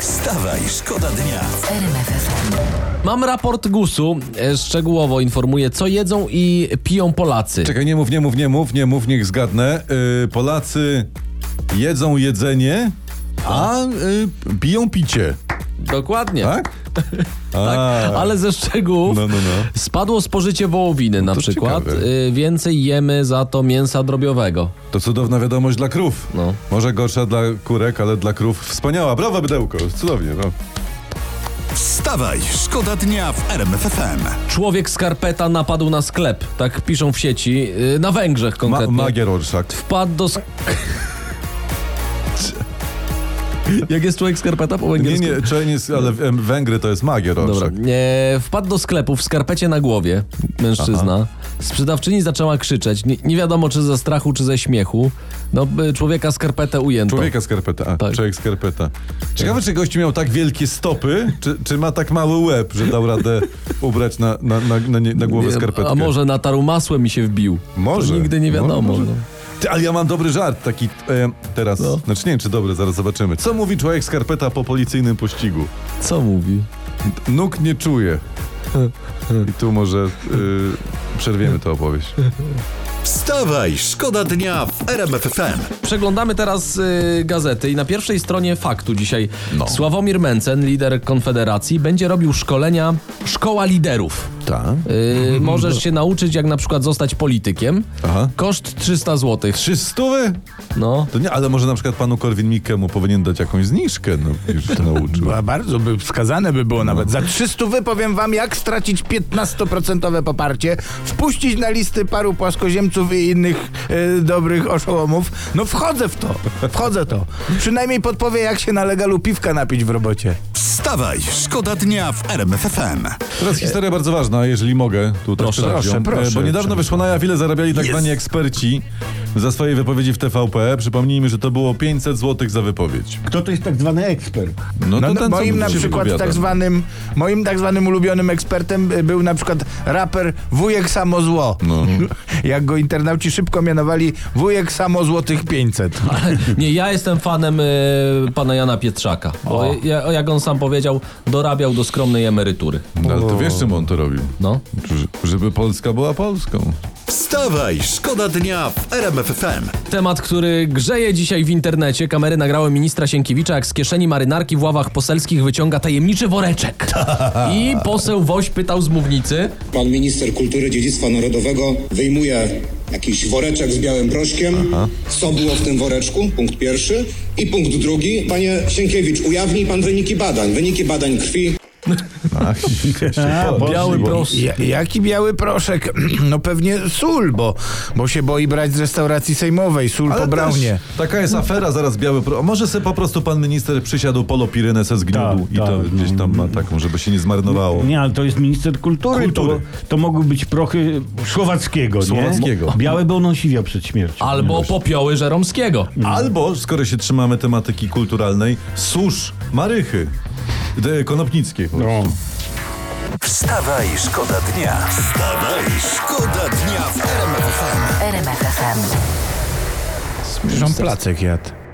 Wstawaj, szkoda dnia. Mam raport GUS-u, e, szczegółowo informuje, co jedzą i piją Polacy. Czekaj, nie mów, nie mów, nie mów, nie mów, niech zgadnę. Yy, Polacy jedzą jedzenie, a yy, piją picie, Dokładnie. tak? Tak, ale ze szczegółów No, no, no. spadło spożycie wołowiny na to przykład. Y, Więcej jemy za to mięsa drobiowego. To cudowna wiadomość dla krów. No. Może gorsza dla kurek, ale dla krów wspaniała. Brawo, bydełko, cudownie. No. Wstawaj, szkoda dnia w RMF FM. Człowiek skarpeta napadł na sklep, tak piszą w sieci, y, na Węgrzech Ma, konkretnie. magier Orszak. Wpadł do... sk- Jak jest człowiek skarpeta po Nie, węgiersku? nie, Chinese, ale em, Węgry to jest magier Dobra. E, wpadł do sklepu w skarpecie na głowie mężczyzna. Sprzedawczyni zaczęła krzyczeć. Nie, nie wiadomo, czy ze strachu, czy ze śmiechu. No, człowieka skarpetę ujęto. Człowieka skarpeta. A, Tak. człowiek skarpeta. Ciekawe, czy gość miał tak wielkie stopy, czy, czy ma tak mały łeb, że dał radę ubrać na, na, na, na, nie- na głowę Nie, skarpetkę. A może natarł masłem i się wbił. Może. To nigdy nie wiadomo. Może. no. Ty, ale ja mam dobry żart taki e, teraz. No. Znaczy nie wiem, czy dobry, zaraz zobaczymy. Co mówi człowiek skarpeta po policyjnym pościgu? Co mówi? Nóg nie czuje. I tu może y, przerwiemy tę opowieść. Wstawaj, szkoda dnia w RMF FM. Przeglądamy teraz y, gazety i na pierwszej stronie faktu dzisiaj No. Sławomir Mencen, lider Konfederacji, będzie robił szkolenia Szkoła Liderów. Tak. Y, możesz się nauczyć, jak na przykład zostać politykiem. Aha. Koszt 300 zł. Trzy stówy? No. To nie, ale może na przykład panu Korwin-Mikkemu powinien dać jakąś zniżkę, no już się nauczył. A bardzo by wskazane by było nawet. Za 300 wy powiem wam, jak stracić 15% poparcie, wpuścić na listy paru płaskoziemców i innych e, dobrych oszołomów. No wchodzę w to, wchodzę to. Przynajmniej podpowie, jak się na legalu piwka napić w robocie. Wstawaj, szkoda dnia w RMF FM. Teraz historia bardzo ważna, jeżeli mogę tutaj Proszę, proszę, proszę. E, Bo niedawno wyszło na jaw, ile zarabiali tak zwani eksperci za swoje wypowiedzi w TVP. Przypomnijmy, że to było 500 zł za wypowiedź. Kto to jest tak zwany ekspert? No, No, to ten, moim na przykład wypowiada. tak zwanym, moim tak zwanym ulubionym ekspertem y, był na przykład raper Wujek Samozło. No. Jak go internauci szybko mianowali Wujek Samozłotych 500. Nie, ja jestem fanem y, pana Jana Pietrzaka. Bo ja, jak on sam powiedział, dorabiał do skromnej emerytury. No, ale to wiesz, czym on to robił? No. Żeby Polska była Polską. Wstawaj, szkoda dnia w RMF FM. Temat, który grzeje dzisiaj w internecie. Kamery nagrały ministra Sienkiewicza, jak z kieszeni marynarki w ławach poselskich wyciąga tajemniczy woreczek. I poseł Woś pytał z mównicy. Pan minister kultury dziedzictwa narodowego wyjmuje jakiś woreczek z białym proszkiem. Co było w tym woreczku? Punkt pierwszy. I punkt drugi. Panie Sienkiewicz, ujawnij pan wyniki badań. Wyniki badań krwi. Ach, po- Biały proszek. Ja, jaki biały proszek? No pewnie sól, bo, bo się boi brać z restauracji sejmowej. Sól Ale po braunie. Taka jest afera, zaraz biały pro... Może se po prostu pan minister przysiadł polopirynę se zgniódł Tak, i to tak, gdzieś tam ma taką, żeby się nie zmarnowało. Nie, ale to jest minister kultury. Kultury. To, to mogły być prochy Słowackiego, Słowackiego. nie? Białe, bo on osiwiał przed śmiercią. Albo popioły Żeromskiego. Albo, skoro się trzymamy tematyki kulturalnej, susz Marychy. Konopnickiej. No. Wstawaj, szkoda dnia. Wstawaj, szkoda dnia w RMF FM. Przecież on placek jadł.